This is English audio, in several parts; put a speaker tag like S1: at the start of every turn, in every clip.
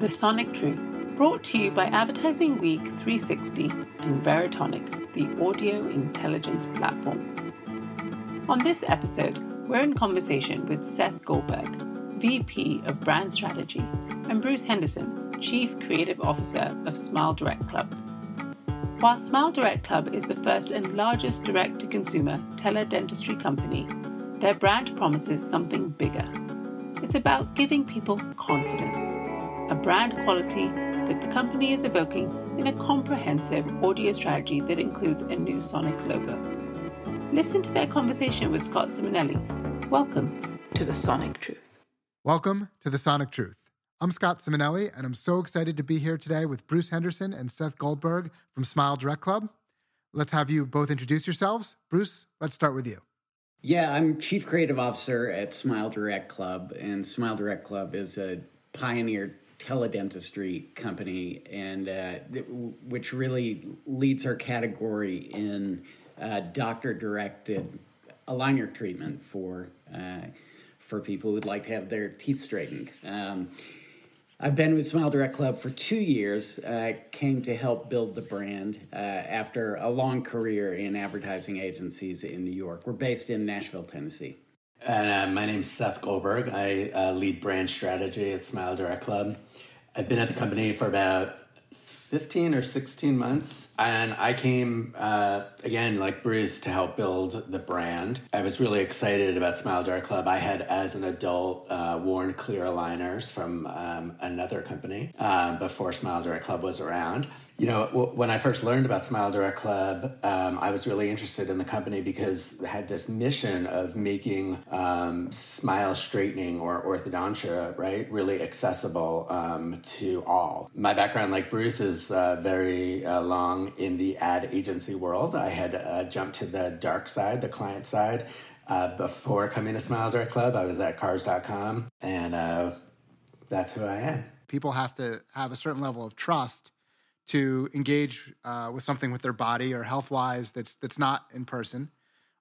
S1: The Sonic Truth, brought to you by Advertising Week 360 and Veritonic, the audio intelligence platform. On this episode, we're in conversation with Seth Goldberg, VP of Brand Strategy, and Bruce Henderson, Chief Creative Officer of Smile Direct Club. While Smile Direct Club is the first and largest direct to consumer teledentistry company, their brand promises something bigger. It's about giving people confidence a brand quality that the company is evoking in a comprehensive audio strategy that includes a new Sonic logo. Listen to their conversation with Scott Simonelli. Welcome to the Sonic Truth.
S2: Welcome to the Sonic Truth. I'm Scott Simonelli, and I'm so excited to be here today with Bruce Henderson and Seth Goldberg from Smile Direct Club. Let's have you both introduce yourselves. Bruce, let's start with you.
S3: Yeah, I'm Chief Creative Officer at Smile Direct Club, and Smile Direct Club is a pioneer teledentistry company, and uh, which really leads our category in uh, doctor-directed aligner treatment for uh, for people who'd like to have their teeth straightened. Um, I've been with Smile Direct Club for two years. Uh, came to help build the brand uh, after a long career in advertising agencies in New York. We're based in Nashville, Tennessee.
S4: And uh, my name's Seth Goldberg. I uh, lead brand strategy at Smile Direct Club. I've been at the company for about 15 or 16 months. And I came, uh, again, like Bruce, to help build the brand. I was really excited about Smile Direct Club. I had, as an adult, uh, worn clear aligners from um, another company um, before Smile Direct Club was around you know, when I first learned about Smile Direct Club, um, I was really interested in the company because it had this mission of making um, smile straightening or orthodontia, right, really accessible um, to all. My background, like Bruce, is uh, very uh, long in the ad agency world. I had uh, jumped to the dark side, the client side. Uh, before coming to Smile Direct Club, I was at cars.com, and uh, that's who I am.
S2: People have to have a certain level of trust to engage uh, with something with their body or health wise that's that's not in person,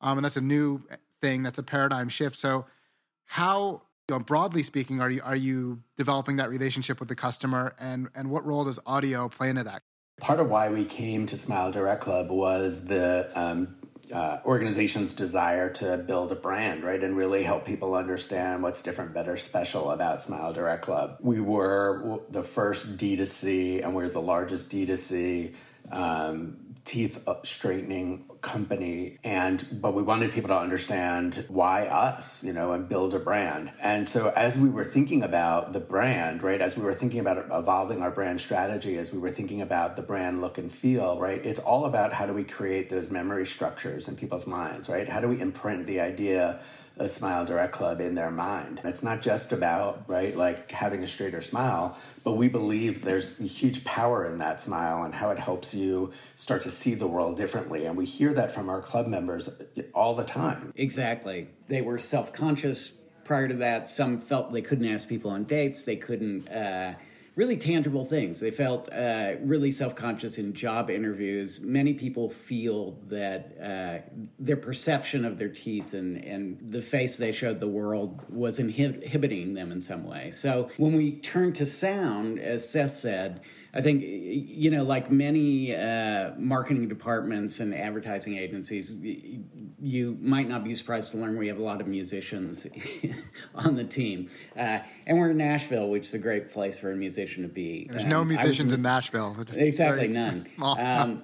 S2: um, and that's a new thing. That's a paradigm shift. So, how you know, broadly speaking, are you are you developing that relationship with the customer, and and what role does audio play into that?
S4: Part of why we came to Smile Direct Club was the um, uh, organization's desire to build a brand, right, and really help people understand what's different, better, special about Smile Direct Club. We were the first D2C, and we're the largest D2C um, teeth straightening company and but we wanted people to understand why us you know and build a brand. And so as we were thinking about the brand right as we were thinking about evolving our brand strategy as we were thinking about the brand look and feel right it's all about how do we create those memory structures in people's minds right? How do we imprint the idea a Smile Direct Club in their mind. It's not just about, right, like having a straighter smile, but we believe there's huge power in that smile and how it helps you start to see the world differently. And we hear that from our club members all the time.
S3: Exactly. They were self conscious prior to that. Some felt they couldn't ask people on dates, they couldn't. Uh, really tangible things. They felt uh, really self conscious in job interviews. Many people feel that uh, their perception of their teeth and, and the face they showed the world was inhibiting them in some way. So when we turn to sound, as Seth said, I think you know, like many uh, marketing departments and advertising agencies, you might not be surprised to learn we have a lot of musicians on the team, uh, and we're in Nashville, which is a great place for a musician to be.
S2: There's um, no musicians was, in Nashville.
S3: exactly, none. Um,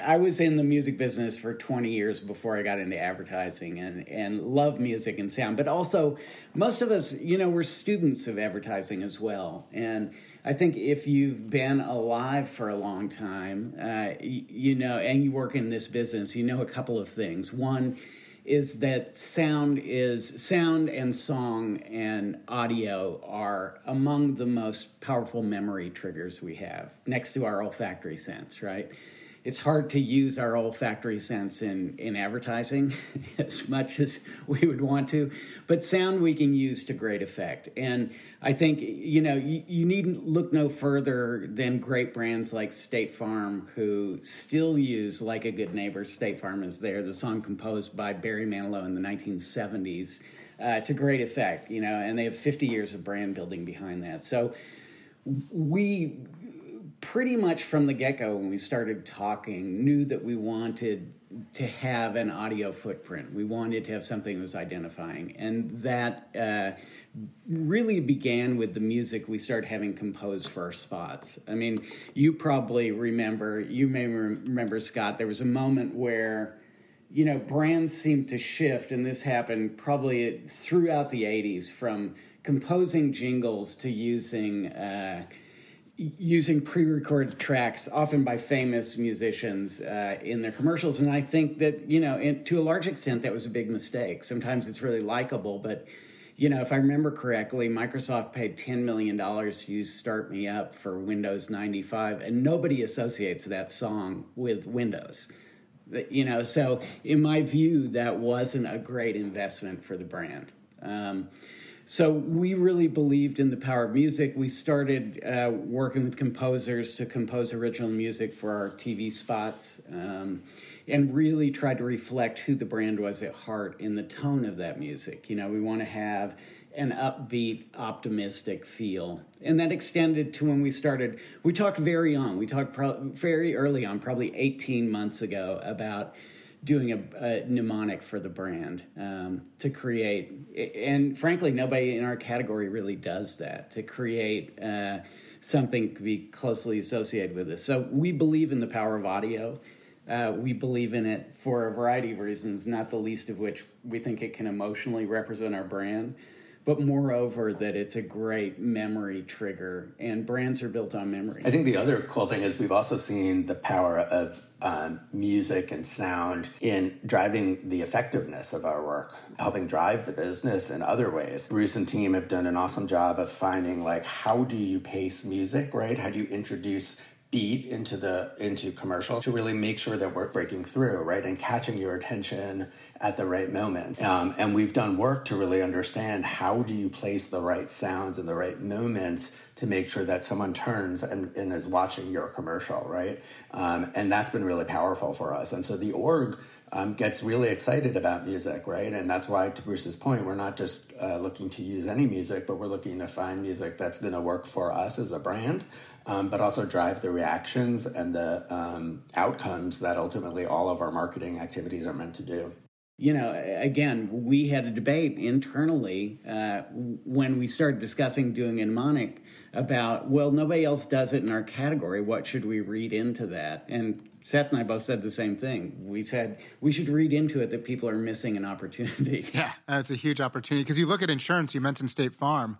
S3: I was in the music business for 20 years before I got into advertising, and and love music and sound, but also most of us, you know, we're students of advertising as well, and I think if you've been alive for a long time, uh, you, you know, and you work in this business, you know a couple of things. One is that sound is sound and song and audio are among the most powerful memory triggers we have, next to our olfactory sense, right? It's hard to use our olfactory sense in, in advertising as much as we would want to, but sound we can use to great effect. And I think, you know, you, you needn't look no further than great brands like State Farm, who still use Like a Good Neighbor. State Farm is there, the song composed by Barry Manilow in the 1970s, uh, to great effect, you know, and they have 50 years of brand building behind that. So, we pretty much from the get go, when we started talking, knew that we wanted to have an audio footprint. We wanted to have something that was identifying. And that uh, really began with the music we started having composed for our spots. I mean, you probably remember, you may remember, Scott, there was a moment where you know, brands seemed to shift, and this happened probably throughout the 80s from composing jingles to using uh, using pre-recorded tracks, often by famous musicians, uh, in their commercials. And I think that you know, in, to a large extent, that was a big mistake. Sometimes it's really likable, but you know, if I remember correctly, Microsoft paid ten million dollars to use "Start Me Up" for Windows ninety five, and nobody associates that song with Windows. You know, so in my view, that wasn't a great investment for the brand. Um, so we really believed in the power of music. We started uh, working with composers to compose original music for our TV spots, um, and really tried to reflect who the brand was at heart in the tone of that music. You know, we want to have an upbeat, optimistic feel. And that extended to when we started. We talked very on. We talked pro- very early on, probably 18 months ago, about doing a, a mnemonic for the brand um, to create. And frankly, nobody in our category really does that to create uh, something could be closely associated with this. So we believe in the power of audio. Uh, we believe in it for a variety of reasons, not the least of which we think it can emotionally represent our brand but moreover that it's a great memory trigger and brands are built on memory.
S4: I think the other cool thing is we've also seen the power of um, music and sound in driving the effectiveness of our work helping drive the business in other ways. Bruce and team have done an awesome job of finding like how do you pace music right? How do you introduce beat into the into commercial to really make sure that we're breaking through right and catching your attention at the right moment. Um, and we've done work to really understand how do you place the right sounds and the right moments to make sure that someone turns and, and is watching your commercial right? Um, and that's been really powerful for us. And so the org um, gets really excited about music, right? And that's why, to Bruce's point, we're not just uh, looking to use any music, but we're looking to find music that's going to work for us as a brand, um, but also drive the reactions and the um, outcomes that ultimately all of our marketing activities are meant to do.
S3: You know, again, we had a debate internally uh, when we started discussing doing a mnemonic about, well, nobody else does it in our category. What should we read into that? And Seth and I both said the same thing. We said we should read into it that people are missing an opportunity.
S2: Yeah, it's a huge opportunity because you look at insurance. You mentioned State Farm.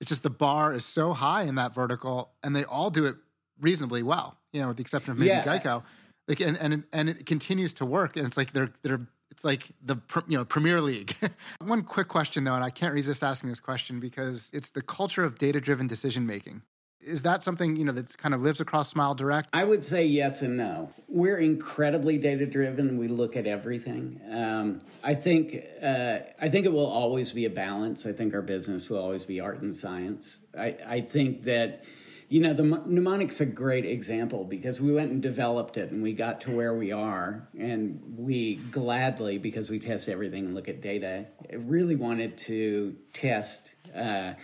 S2: It's just the bar is so high in that vertical, and they all do it reasonably well. You know, with the exception of maybe yeah. Geico. Like, and and and it continues to work, and it's like they're they're it's like the you know Premier League. One quick question though, and I can't resist asking this question because it's the culture of data driven decision making. Is that something you know that kind of lives across Smile Direct?
S3: I would say yes and no. We're incredibly data driven. We look at everything. Um, I think uh, I think it will always be a balance. I think our business will always be art and science. I, I think that you know the mnemonic's a great example because we went and developed it and we got to where we are and we gladly because we test everything and look at data really wanted to test. Uh,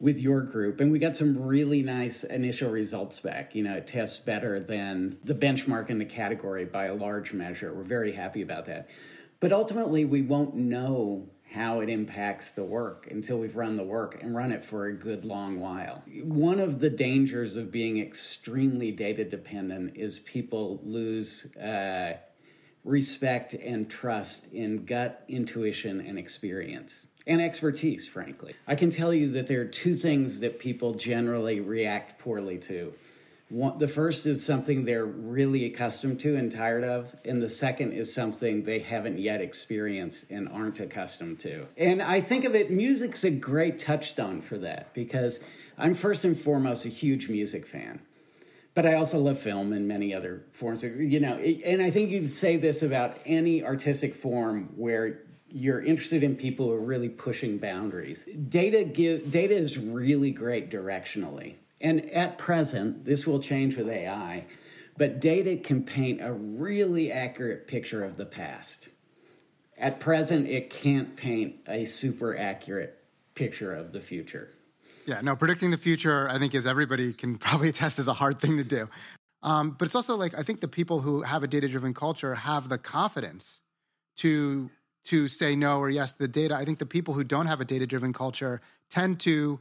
S3: with your group and we got some really nice initial results back. You know it tests better than the benchmark in the category by a large measure. We're very happy about that. But ultimately we won't know how it impacts the work until we've run the work and run it for a good long while. One of the dangers of being extremely data dependent is people lose uh, respect and trust in gut intuition and experience and expertise, frankly. I can tell you that there are two things that people generally react poorly to. One, the first is something they're really accustomed to and tired of, and the second is something they haven't yet experienced and aren't accustomed to. And I think of it, music's a great touchstone for that because I'm first and foremost a huge music fan. But I also love film and many other forms. Of, you know, and I think you'd say this about any artistic form where you're interested in people who are really pushing boundaries. Data give data is really great directionally. And at present, this will change with AI, but data can paint a really accurate picture of the past. At present, it can't paint a super accurate picture of the future.
S2: Yeah, no, predicting the future, I think, as everybody can probably attest, is a hard thing to do. Um, but it's also like I think the people who have a data-driven culture have the confidence to to say no or yes to the data. I think the people who don't have a data-driven culture tend to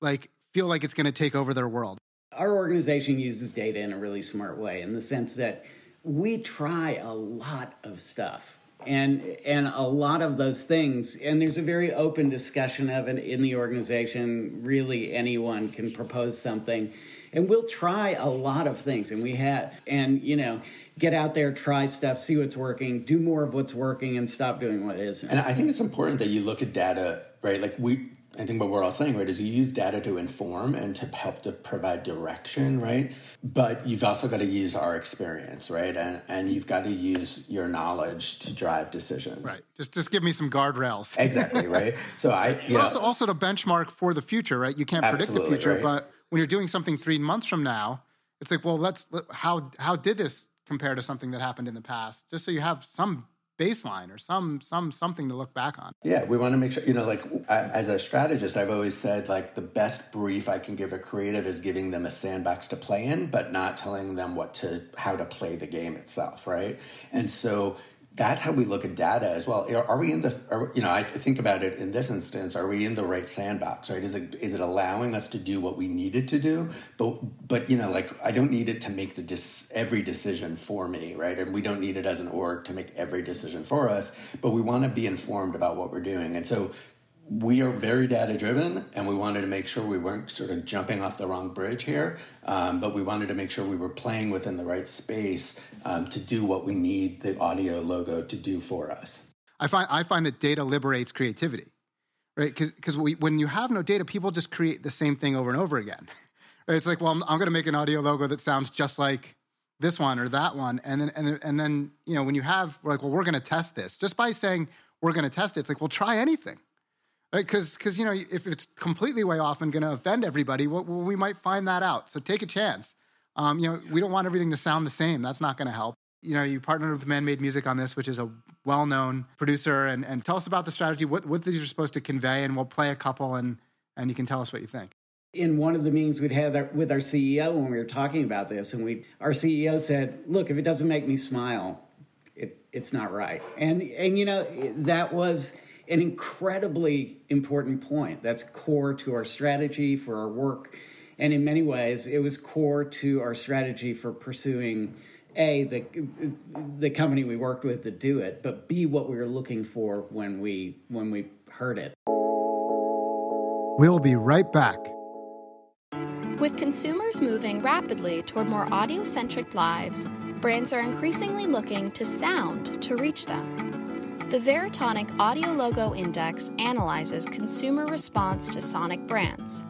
S2: like feel like it's going to take over their world.
S3: Our organization uses data in a really smart way in the sense that we try a lot of stuff and and a lot of those things and there's a very open discussion of it in the organization really anyone can propose something and we'll try a lot of things and we have and you know get out there try stuff see what's working do more of what's working and stop doing what isn't
S4: and i think it's important that you look at data right like we I think what we're all saying, right, is you use data to inform and to help to provide direction, mm-hmm. right? But you've also got to use our experience, right? And and you've got to use your knowledge to drive decisions.
S2: Right. Just just give me some guardrails.
S4: exactly, right? So I
S2: but know, also also to benchmark for the future, right? You can't predict the future, right? but when you're doing something 3 months from now, it's like, well, let's how how did this compare to something that happened in the past? Just so you have some baseline or some some something to look back on
S4: yeah we want to make sure you know like as a strategist i've always said like the best brief i can give a creative is giving them a sandbox to play in but not telling them what to how to play the game itself right and so that's how we look at data as well. Are we in the, are, you know, I think about it in this instance, are we in the right sandbox, right? Is it, is it allowing us to do what we needed to do? But, but, you know, like I don't need it to make the dis, every decision for me, right? And we don't need it as an org to make every decision for us, but we want to be informed about what we're doing. And so we are very data driven and we wanted to make sure we weren't sort of jumping off the wrong bridge here um, but we wanted to make sure we were playing within the right space um, to do what we need the audio logo to do for us.
S2: I find i find that data liberates creativity right? Because when you have no data people just create the same thing over and over again right? it's like well i'm, I'm going to make an audio logo that sounds just like this one or that one and then and then, and then you know when you have like well we're going to test this. Just by saying we're going to test it it's like well try anything because right? because you know if it's completely way off and going to offend everybody well, we might find that out. So take a chance. Um, you know we don't want everything to sound the same. That's not going to help. You know you partnered with man-made music on this which is a well-known producer and, and tell us about the strategy what, what these are supposed to convey and we'll play a couple and and you can tell us what you think.
S3: In one of the meetings we'd had with our ceo when we were talking about this and we our ceo said look if it doesn't make me smile it, it's not right. And and you know that was an incredibly important point. That's core to our strategy for our work. And in many ways, it was core to our strategy for pursuing A, the, the company we worked with to do it, but B, what we were looking for when we, when we heard it.
S2: We'll be right back.
S5: With consumers moving rapidly toward more audio centric lives, brands are increasingly looking to sound to reach them. The Veritonic Audio Logo Index analyzes consumer response to sonic brands.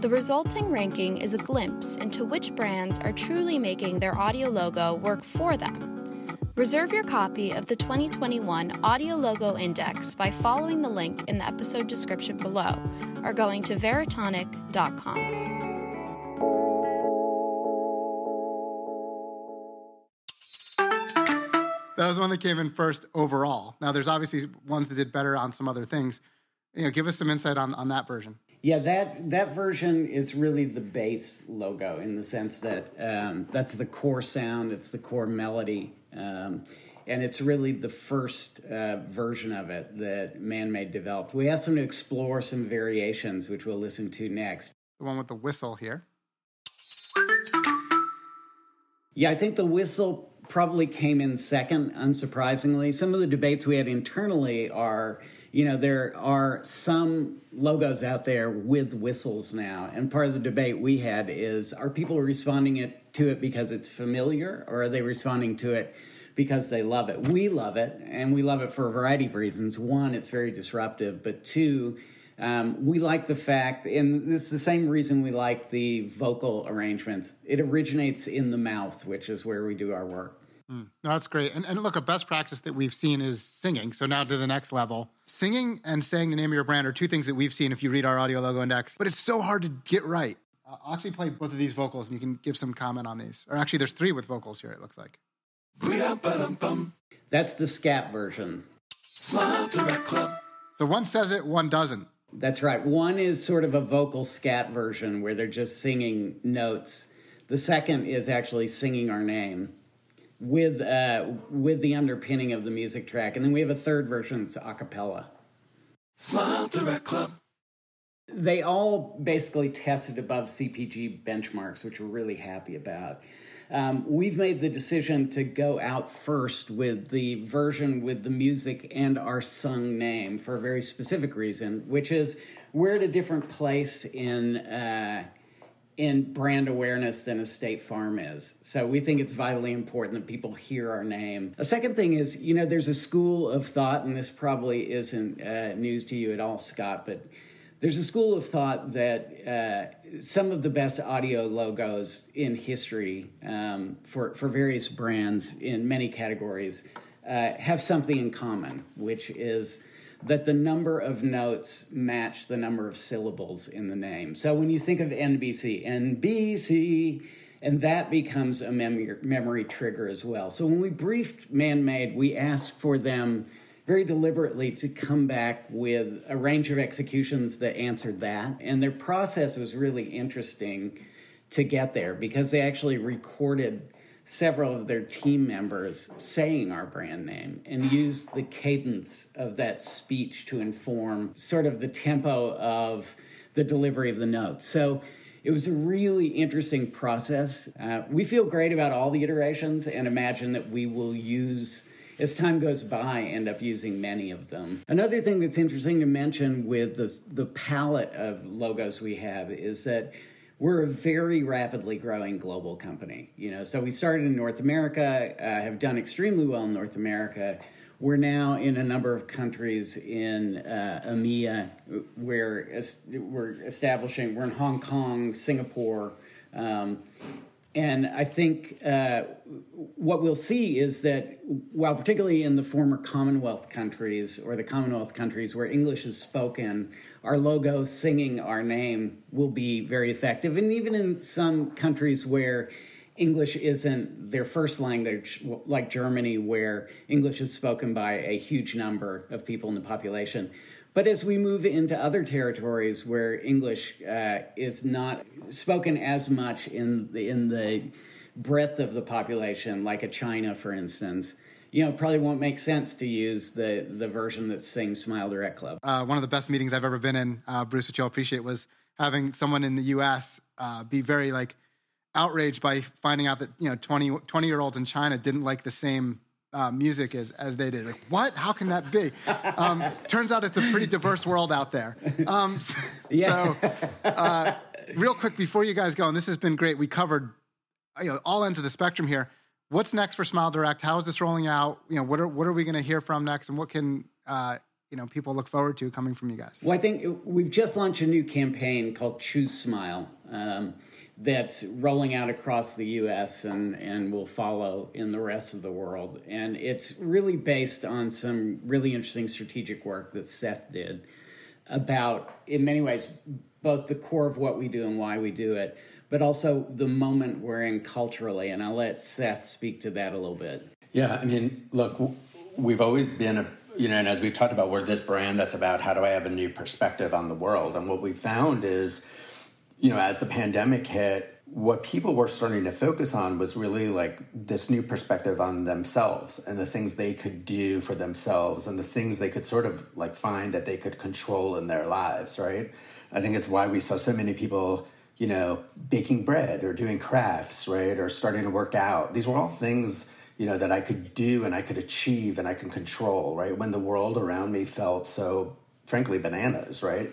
S5: The resulting ranking is a glimpse into which brands are truly making their audio logo work for them. Reserve your copy of the 2021 Audio Logo Index by following the link in the episode description below or going to veritonic.com.
S2: That was the one that came in first overall. Now, there's obviously ones that did better on some other things. You know, give us some insight on, on that version.
S3: Yeah, that that version is really the base logo in the sense that um, that's the core sound, it's the core melody, um, and it's really the first uh, version of it that ManMade developed. We asked them to explore some variations, which we'll listen to next.
S2: The one with the whistle here.
S3: Yeah, I think the whistle probably came in second, unsurprisingly. Some of the debates we had internally are, you know, there are some logos out there with whistles now. And part of the debate we had is are people responding it, to it because it's familiar or are they responding to it because they love it? We love it, and we love it for a variety of reasons. One, it's very disruptive, but two, um, we like the fact, and this is the same reason we like the vocal arrangements. It originates in the mouth, which is where we do our work.
S2: Mm. That's great. And, and look, a best practice that we've seen is singing. So now to the next level. Singing and saying the name of your brand are two things that we've seen if you read our audio logo index, but it's so hard to get right. I'll actually play both of these vocals and you can give some comment on these. Or actually, there's three with vocals here, it looks like.
S3: That's the scat version.
S2: Smile Direct Club. So one says it, one doesn't.
S3: That's right. One is sort of a vocal scat version where they're just singing notes. The second is actually singing our name with uh, with the underpinning of the music track, and then we have a third version that's a cappella. Smile Direct Club. They all basically tested above CPG benchmarks, which we're really happy about. Um, we've made the decision to go out first with the version with the music and our sung name for a very specific reason, which is we're at a different place in uh, in brand awareness than a State Farm is. So we think it's vitally important that people hear our name. A second thing is, you know, there's a school of thought, and this probably isn't uh, news to you at all, Scott, but there's a school of thought that uh, some of the best audio logos in history um, for, for various brands in many categories uh, have something in common, which is that the number of notes match the number of syllables in the name. So when you think of NBC, NBC, and that becomes a memory, memory trigger as well. So when we briefed Man Made, we asked for them very deliberately to come back with a range of executions that answered that. And their process was really interesting to get there because they actually recorded several of their team members saying our brand name and used the cadence of that speech to inform sort of the tempo of the delivery of the notes. So it was a really interesting process. Uh, we feel great about all the iterations and imagine that we will use as time goes by, end up using many of them. Another thing that's interesting to mention with the, the palette of logos we have is that we're a very rapidly growing global company. You know, so we started in North America, uh, have done extremely well in North America. We're now in a number of countries in uh, EMEA where we're establishing. We're in Hong Kong, Singapore, um, and I think uh, what we'll see is that while particularly in the former Commonwealth countries or the Commonwealth countries where English is spoken, our logo singing our name will be very effective. And even in some countries where English isn't their first language, like Germany, where English is spoken by a huge number of people in the population, but as we move into other territories where English uh, is not spoken as much in the, in the breadth of the population, like a China, for instance, you know, probably won't make sense to use the the version that sings Smile Direct Club.
S2: Uh, one of the best meetings I've ever been in, uh, Bruce, which you'll appreciate, was having someone in the U.S. Uh, be very like outraged by finding out that you know 20, 20 year olds in China didn't like the same uh, music as as they did. Like, what? How can that be? Um, turns out it's a pretty diverse world out there. Um, so, yeah. So, uh, real quick before you guys go, and this has been great. We covered you know all ends of the spectrum here. What's next for Smile Direct? How is this rolling out? You know, what are what are we going to hear from next, and what can uh, you know people look forward to coming from you guys?
S3: Well, I think we've just launched a new campaign called Choose Smile. Um, that's rolling out across the US and, and will follow in the rest of the world. And it's really based on some really interesting strategic work that Seth did about, in many ways, both the core of what we do and why we do it, but also the moment we're in culturally. And I'll let Seth speak to that a little bit.
S4: Yeah, I mean, look, we've always been a you know, and as we've talked about, we're this brand that's about how do I have a new perspective on the world. And what we found is you know, as the pandemic hit, what people were starting to focus on was really like this new perspective on themselves and the things they could do for themselves and the things they could sort of like find that they could control in their lives, right? I think it's why we saw so many people, you know, baking bread or doing crafts, right? Or starting to work out. These were all things, you know, that I could do and I could achieve and I can control, right? When the world around me felt so, frankly, bananas, right?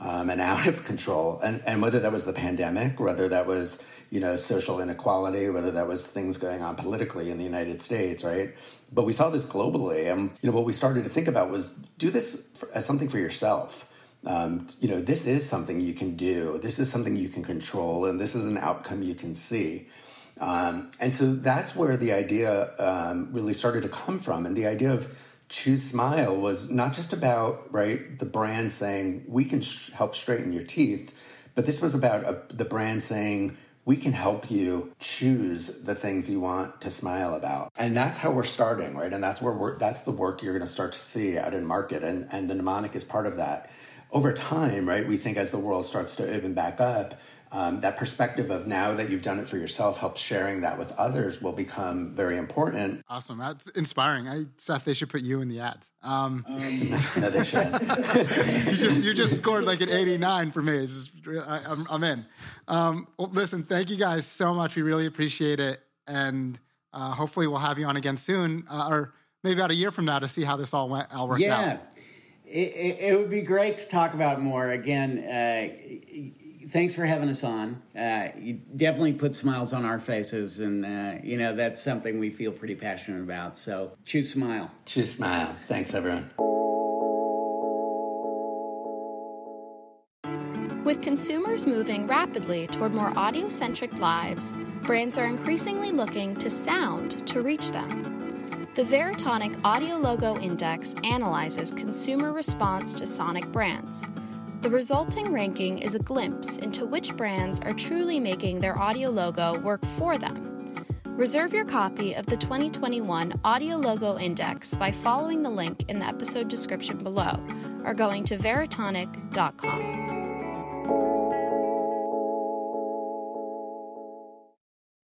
S4: Um, and out of control. And, and whether that was the pandemic, whether that was you know social inequality, whether that was things going on politically in the United States, right? But we saw this globally, and you know what we started to think about was do this for, as something for yourself. Um, you know, this is something you can do. This is something you can control, and this is an outcome you can see. Um, and so that's where the idea um, really started to come from, and the idea of Choose Smile was not just about right the brand saying we can sh- help straighten your teeth, but this was about a, the brand saying we can help you choose the things you want to smile about, and that's how we're starting, right? And that's where we're that's the work you're going to start to see out in market, and and the mnemonic is part of that. over time, right, we think as the world starts to open back up, um, that perspective of now that you've done it for yourself helps sharing that with others will become very important.
S2: Awesome. That's inspiring. I, Seth, they should put you in the ads. Um,
S4: um, no, they should.
S2: you just you just scored like an 89 for me. Is, I, am I'm in. Um, well, listen, thank you guys so much. We really appreciate it. And uh, hopefully we'll have you on again soon uh, or maybe about a year from now to see how this all went, all worked
S3: yeah.
S2: out.
S3: Yeah. It, it, it, would be great to talk about more. Again, uh, thanks for having us on. Uh, you definitely put smiles on our faces, and uh, you know that's something we feel pretty passionate about. So choose smile.
S4: Choose smile. Thanks, everyone.
S5: With consumers moving rapidly toward more audio centric lives, brands are increasingly looking to sound to reach them. The Veritonic Audio Logo Index analyzes consumer response to sonic brands the resulting ranking is a glimpse into which brands are truly making their audio logo work for them. Reserve your copy of the 2021 Audio Logo Index by following the link in the episode description below or going to veritonic.com.